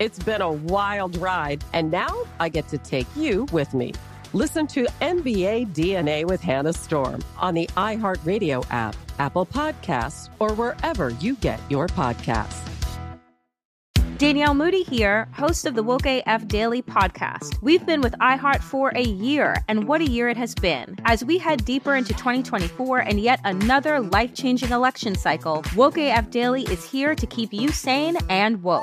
It's been a wild ride, and now I get to take you with me. Listen to NBA DNA with Hannah Storm on the iHeartRadio app, Apple Podcasts, or wherever you get your podcasts. Danielle Moody here, host of the Woke AF Daily podcast. We've been with iHeart for a year, and what a year it has been. As we head deeper into 2024 and yet another life changing election cycle, Woke AF Daily is here to keep you sane and woke.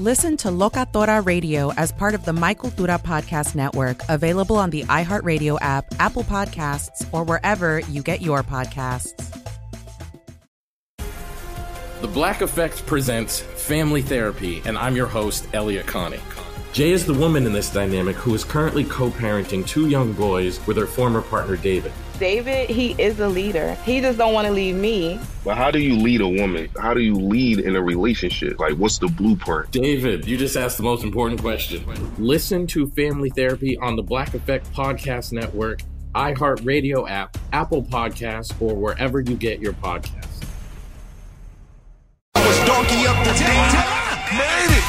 Listen to Locatora Radio as part of the Michael Cultura Podcast Network, available on the iHeartRadio app, Apple Podcasts, or wherever you get your podcasts. The Black Effect presents Family Therapy, and I'm your host, Elliott Connie. Jay is the woman in this dynamic who is currently co parenting two young boys with her former partner, David. David, he is a leader. He just don't want to leave me. But how do you lead a woman? How do you lead in a relationship? Like, what's the blueprint? David, you just asked the most important question. Listen to Family Therapy on the Black Effect Podcast Network, iHeartRadio app, Apple Podcasts, or wherever you get your podcasts. I was donkey up the day. Made it.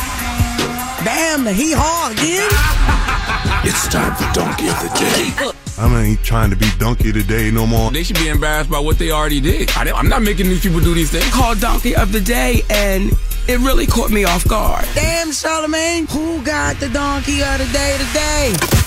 Damn, the hee haw again. it's time for Donkey of the Day. I ain't trying to be donkey today no more. They should be embarrassed by what they already did. I am not making these people do these things. Called Donkey of the Day, and it really caught me off guard. Damn, Charlemagne, who got the Donkey of the Day today?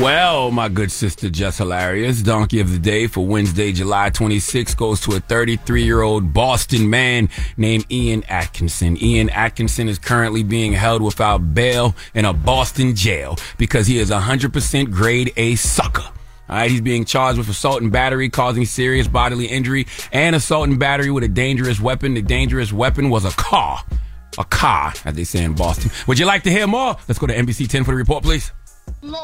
Well, my good sister Jess Hilarious, donkey of the day for Wednesday, July 26 goes to a 33 year old Boston man named Ian Atkinson. Ian Atkinson is currently being held without bail in a Boston jail because he is a 100% grade A sucker. All right, he's being charged with assault and battery causing serious bodily injury and assault and battery with a dangerous weapon. The dangerous weapon was a car. A car, as they say in Boston. Would you like to hear more? Let's go to NBC 10 for the report, please. And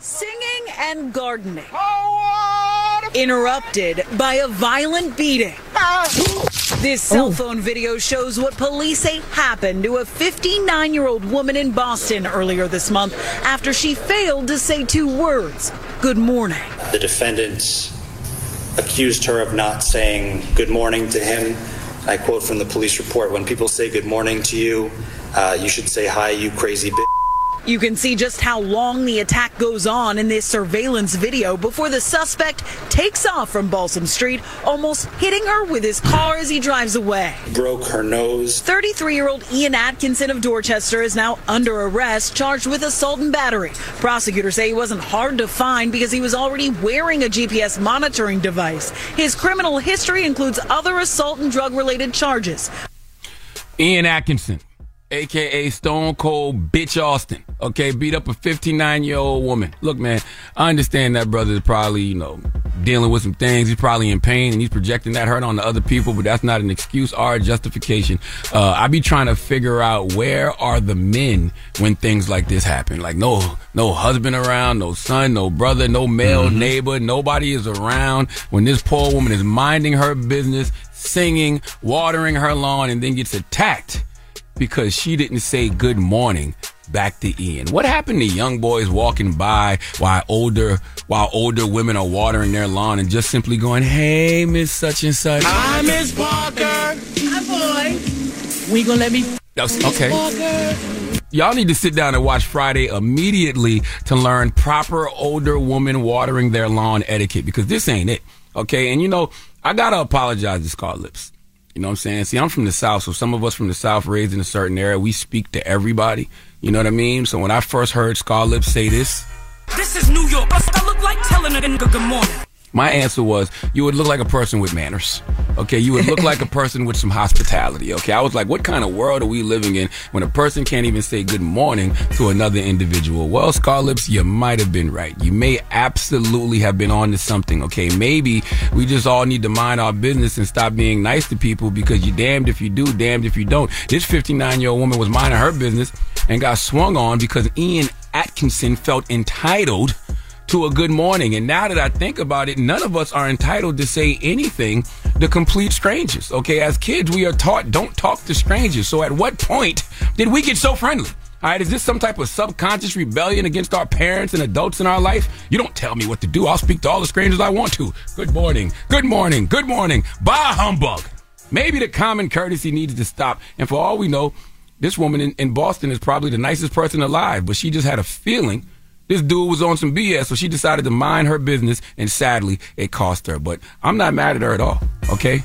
singing and gardening. Interrupted by a violent beating. This cell oh. phone video shows what police say happened to a 59 year old woman in Boston earlier this month after she failed to say two words Good morning. The defendants accused her of not saying good morning to him. I quote from the police report when people say good morning to you, uh, you should say hi, you crazy bitch. You can see just how long the attack goes on in this surveillance video before the suspect takes off from Balsam Street, almost hitting her with his car as he drives away. Broke her nose. 33 year old Ian Atkinson of Dorchester is now under arrest, charged with assault and battery. Prosecutors say he wasn't hard to find because he was already wearing a GPS monitoring device. His criminal history includes other assault and drug related charges. Ian Atkinson, aka Stone Cold Bitch Austin. Okay, beat up a 59 year old woman. Look, man, I understand that brother is probably, you know, dealing with some things. He's probably in pain and he's projecting that hurt on the other people, but that's not an excuse or a justification. Uh, I be trying to figure out where are the men when things like this happen. Like no, no husband around, no son, no brother, no male Mhm. neighbor. Nobody is around when this poor woman is minding her business, singing, watering her lawn, and then gets attacked because she didn't say good morning back to Ian. What happened to young boys walking by while older while older women are watering their lawn and just simply going, "Hey, Miss Such and Such." Hi, Miss Parker. Hi, boy. We gonna let me. That's- okay. Parker. Y'all need to sit down and watch Friday immediately to learn proper older woman watering their lawn etiquette because this ain't it. Okay. And you know, I gotta apologize to Scar Lips. You know what I'm saying? See, I'm from the South, so some of us from the South raised in a certain area, we speak to everybody. You know what I mean? So when I first heard Scar Lips say this, This is New York. I look like telling a nigga good morning. My answer was you would look like a person with manners. Okay, you would look like a person with some hospitality. Okay, I was like, what kind of world are we living in when a person can't even say good morning to another individual? Well, Scarlips, you might have been right. You may absolutely have been on to something. Okay, maybe we just all need to mind our business and stop being nice to people because you're damned if you do, damned if you don't. This 59 year old woman was minding her business and got swung on because Ian Atkinson felt entitled to a good morning. And now that I think about it, none of us are entitled to say anything to complete strangers. Okay, as kids, we are taught don't talk to strangers. So at what point did we get so friendly? All right, is this some type of subconscious rebellion against our parents and adults in our life? You don't tell me what to do. I'll speak to all the strangers I want to. Good morning, good morning, good morning. Bah humbug. Maybe the common courtesy needs to stop. And for all we know, this woman in, in Boston is probably the nicest person alive, but she just had a feeling this dude was on some BS, so she decided to mind her business, and sadly, it cost her. But I'm not mad at her at all, okay?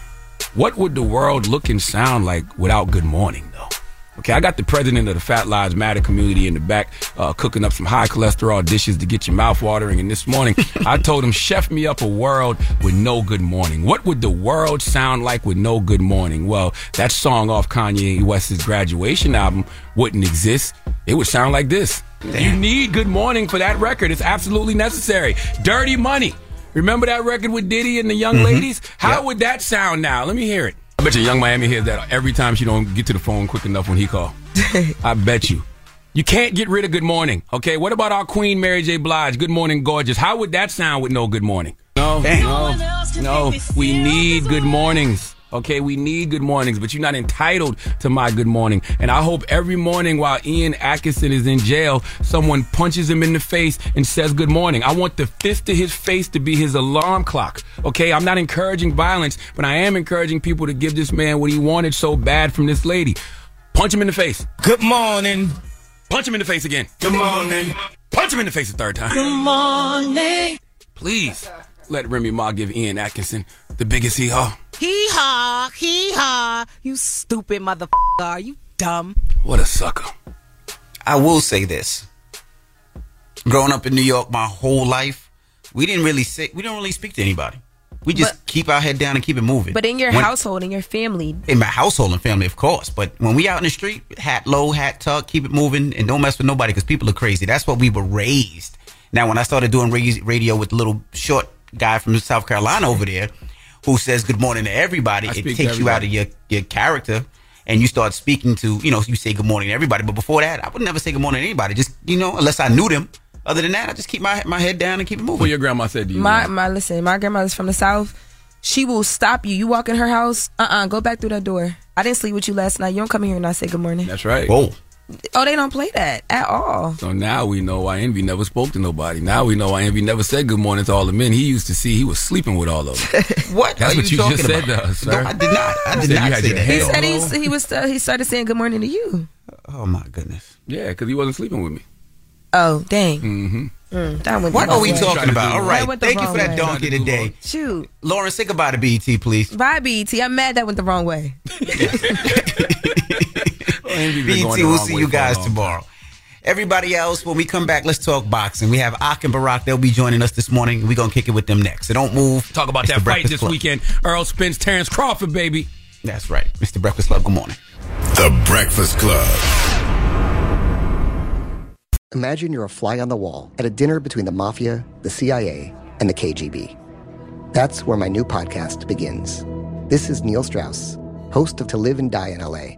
What would the world look and sound like without good morning, though? Okay, I got the president of the Fat Lives Matter community in the back uh, cooking up some high cholesterol dishes to get your mouth watering. And this morning, I told him, chef me up a world with no good morning. What would the world sound like with no good morning? Well, that song off Kanye West's graduation album wouldn't exist. It would sound like this. You need good morning for that record. It's absolutely necessary. Dirty Money. Remember that record with Diddy and the young Mhm. ladies? How would that sound now? Let me hear it. I bet you Yung Miami hears that every time she don't get to the phone quick enough when he call. I bet you. You can't get rid of good morning. Okay, what about our queen Mary J. Blige? Good morning, gorgeous. How would that sound with no good morning? No, no, no. We need good mornings. Okay, we need good mornings, but you're not entitled to my good morning. And I hope every morning while Ian Atkinson is in jail, someone punches him in the face and says good morning. I want the fist to his face to be his alarm clock. Okay, I'm not encouraging violence, but I am encouraging people to give this man what he wanted so bad from this lady. Punch him in the face. Good morning. Punch him in the face again. Good morning. Punch him in the face a third time. Good morning. Please let Remy Ma give Ian Atkinson the biggest hee haw. Hee haw, hee haw. You stupid motherfucker. Are you dumb? What a sucker. I will say this. Growing up in New York my whole life, we didn't really say we don't really speak to anybody. We just keep our head down and keep it moving. But in your When- household, in your family, in my household and family, of course. But when we out in the street, hat low, hat tucked, keep it moving, and don't mess with nobody because people are crazy. That's what we were raised. Now, when I started doing radio with the little short guy from South Carolina over there, who says good morning to everybody, I it takes to you out of your your character. And you start speaking to, you know, you say good morning to everybody. But before that, I would never say good morning to anybody. Just, you know, unless I knew them. Other than that, I just keep my my head down and keep it moving. What your grandma said to you? my my listen, my grandmother's from the south. She will stop you. You walk in her house, uh uh go back through that door. I didn't sleep with you last night. You don't come in here and not say good morning. That's right. Whoa. Oh, they don't play that at all. So now we know why Envy never spoke to nobody. Now we know why Envy never said good morning to all the men he used to see. He was sleeping with all of them. what? That's are what you you, just talking said about? to us, No. I did not. I did not say that. He said he, he was uh, he started saying good morning to you. Oh my goodness. Yeah, because he wasn't sleeping with me. Oh, dang. Mm-hmm. Mm, that went What are we way. talking about? All That right. went the Thank you for that way. donkey today. Shoot. Lauren, say goodbye to BET, please. Bye, BET. I'm mad that went the wrong way. BET, we'll see you guys tomorrow. Everybody else, when we come back, let's talk boxing. We have Ak and Barack. They'll be joining us this morning. We're going to kick it with them next. So don't move. Talk about It's that fight this Club. weekend. Errol Spence, Terence Crawford, baby. That's right. Mr. Breakfast Club, good morning. The Breakfast Club. Imagine you're a fly on the wall at a dinner between the mafia, the CIA, and the KGB. That's where my new podcast begins. This is Neil Strauss, host of To Live and Die in LA,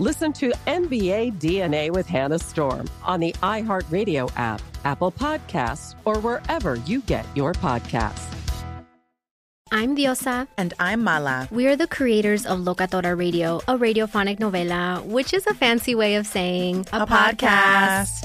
Listen to NBA DNA with Hannah Storm on the iHeartRadio app, Apple Podcasts, or wherever you get your podcasts. I'm Diosa. And I'm Mala. We are the creators of Locatora Radio, a radiophonic novela, which is a fancy way of saying A podcast.